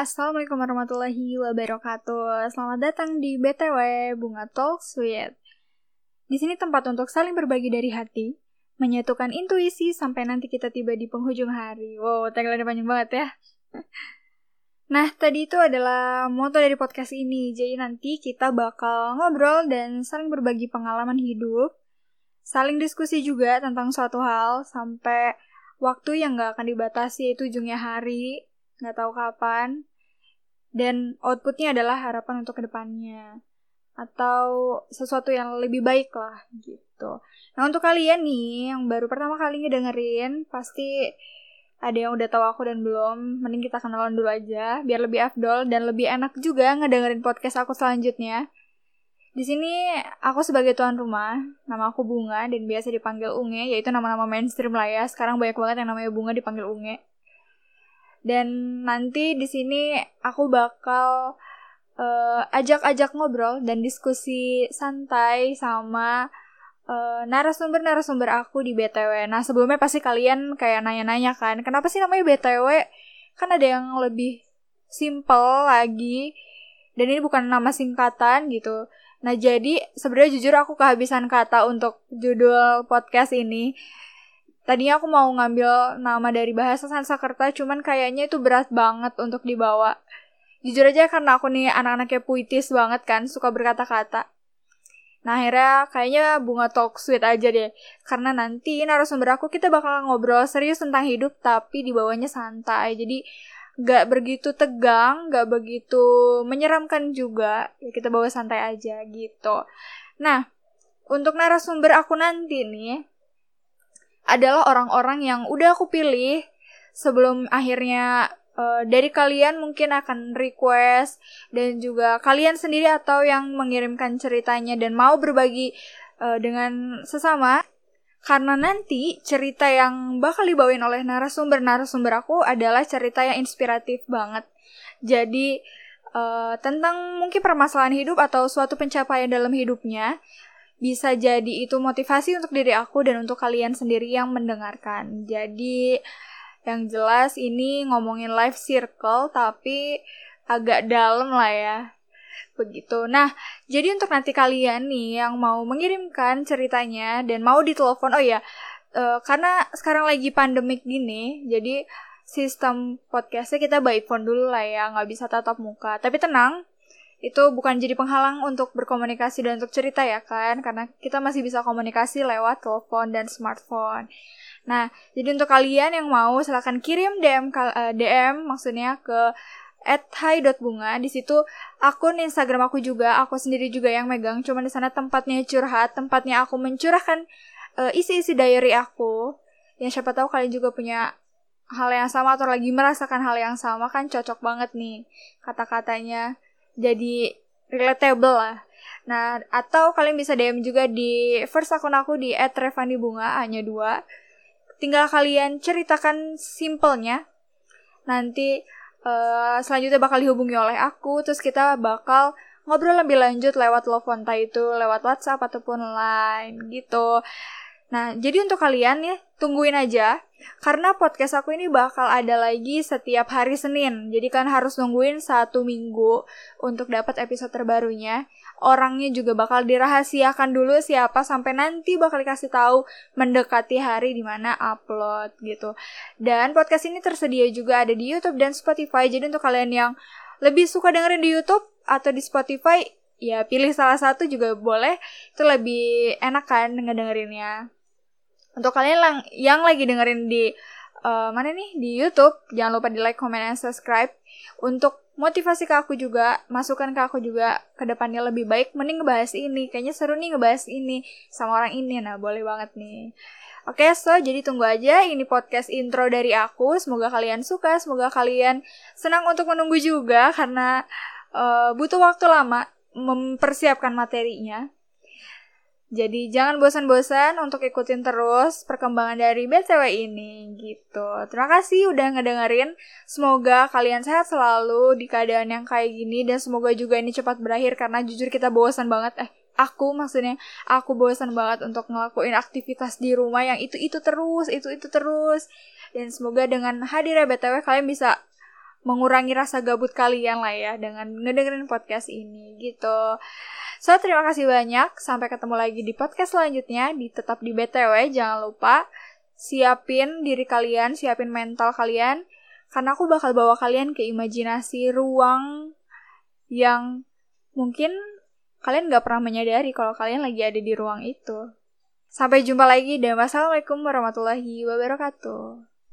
Assalamualaikum warahmatullahi wabarakatuh. Selamat datang di BTW Bunga Talk Sweet. Di sini tempat untuk saling berbagi dari hati, menyatukan intuisi sampai nanti kita tiba di penghujung hari. Wow, tagline panjang banget ya. Nah, tadi itu adalah moto dari podcast ini. Jadi nanti kita bakal ngobrol dan saling berbagi pengalaman hidup, saling diskusi juga tentang suatu hal sampai waktu yang gak akan dibatasi itu ujungnya hari, nggak tahu kapan. Dan outputnya adalah harapan untuk ke depannya. Atau sesuatu yang lebih baik lah gitu. Nah untuk kalian nih yang baru pertama kali ngedengerin, pasti ada yang udah tahu aku dan belum. Mending kita kenalan dulu aja, biar lebih afdol dan lebih enak juga ngedengerin podcast aku selanjutnya. Di sini aku sebagai tuan rumah, nama aku Bunga dan biasa dipanggil Unge, yaitu nama-nama mainstream lah ya. Sekarang banyak banget yang namanya Bunga dipanggil Unge. Dan nanti di sini aku bakal uh, ajak-ajak ngobrol dan diskusi santai sama uh, narasumber-narasumber aku di BTW. Nah, sebelumnya pasti kalian kayak nanya-nanya kan, kenapa sih namanya BTW? Kan ada yang lebih simple lagi. Dan ini bukan nama singkatan gitu. Nah, jadi sebenarnya jujur aku kehabisan kata untuk judul podcast ini Tadinya aku mau ngambil nama dari bahasa Sanskerta, cuman kayaknya itu berat banget untuk dibawa. Jujur aja karena aku nih anak-anaknya puitis banget kan, suka berkata-kata. Nah akhirnya kayaknya bunga talk sweet aja deh. Karena nanti narasumber aku kita bakal ngobrol serius tentang hidup tapi dibawanya santai. Jadi gak begitu tegang, gak begitu menyeramkan juga. Ya kita bawa santai aja gitu. Nah, untuk narasumber aku nanti nih, adalah orang-orang yang udah aku pilih sebelum akhirnya uh, dari kalian mungkin akan request dan juga kalian sendiri atau yang mengirimkan ceritanya dan mau berbagi uh, dengan sesama karena nanti cerita yang bakal dibawain oleh narasumber-narasumber aku adalah cerita yang inspiratif banget. Jadi uh, tentang mungkin permasalahan hidup atau suatu pencapaian dalam hidupnya bisa jadi itu motivasi untuk diri aku dan untuk kalian sendiri yang mendengarkan. Jadi yang jelas ini ngomongin life circle tapi agak dalam lah ya. Begitu. Nah, jadi untuk nanti kalian nih yang mau mengirimkan ceritanya dan mau ditelepon, oh ya, uh, karena sekarang lagi pandemik gini, jadi sistem podcastnya kita by phone dulu lah ya, nggak bisa tatap muka. Tapi tenang, itu bukan jadi penghalang untuk berkomunikasi dan untuk cerita ya kan karena kita masih bisa komunikasi lewat telepon dan smartphone. Nah, jadi untuk kalian yang mau silahkan kirim DM DM eh, maksudnya ke at hi.bunga di situ akun Instagram aku juga aku sendiri juga yang megang. Cuman di sana tempatnya curhat tempatnya aku mencurahkan uh, isi-isi diary aku. Yang siapa tahu kalian juga punya hal yang sama atau lagi merasakan hal yang sama. Kan cocok banget nih kata-katanya jadi relatable lah. Nah, atau kalian bisa DM juga di first akun aku di @revandibunga hanya dua. Tinggal kalian ceritakan simpelnya. Nanti uh, selanjutnya bakal dihubungi oleh aku, terus kita bakal ngobrol lebih lanjut lewat telepon entah itu lewat WhatsApp ataupun line gitu. Nah, jadi untuk kalian ya, tungguin aja. Karena podcast aku ini bakal ada lagi setiap hari Senin. Jadi kan harus nungguin satu minggu untuk dapat episode terbarunya. Orangnya juga bakal dirahasiakan dulu siapa sampai nanti bakal dikasih tahu mendekati hari di mana upload gitu. Dan podcast ini tersedia juga ada di YouTube dan Spotify. Jadi untuk kalian yang lebih suka dengerin di YouTube atau di Spotify, ya pilih salah satu juga boleh. Itu lebih enak kan ngedengerinnya. Untuk kalian yang, lagi dengerin di uh, mana nih di YouTube, jangan lupa di like, comment, dan subscribe untuk motivasi ke aku juga, masukan ke aku juga ke depannya lebih baik. Mending ngebahas ini, kayaknya seru nih ngebahas ini sama orang ini. Nah, boleh banget nih. Oke, okay, so jadi tunggu aja ini podcast intro dari aku. Semoga kalian suka, semoga kalian senang untuk menunggu juga karena uh, butuh waktu lama mempersiapkan materinya. Jadi jangan bosan-bosan untuk ikutin terus perkembangan dari BTW ini gitu. Terima kasih udah ngedengerin. Semoga kalian sehat selalu di keadaan yang kayak gini dan semoga juga ini cepat berakhir karena jujur kita bosan banget. Eh, aku maksudnya aku bosan banget untuk ngelakuin aktivitas di rumah yang itu-itu terus, itu-itu terus. Dan semoga dengan hadirnya BTW kalian bisa mengurangi rasa gabut kalian lah ya dengan ngedengerin podcast ini gitu. So, terima kasih banyak. Sampai ketemu lagi di podcast selanjutnya. Di tetap di BTW, jangan lupa siapin diri kalian, siapin mental kalian. Karena aku bakal bawa kalian ke imajinasi ruang yang mungkin kalian gak pernah menyadari kalau kalian lagi ada di ruang itu. Sampai jumpa lagi dan wassalamualaikum warahmatullahi wabarakatuh.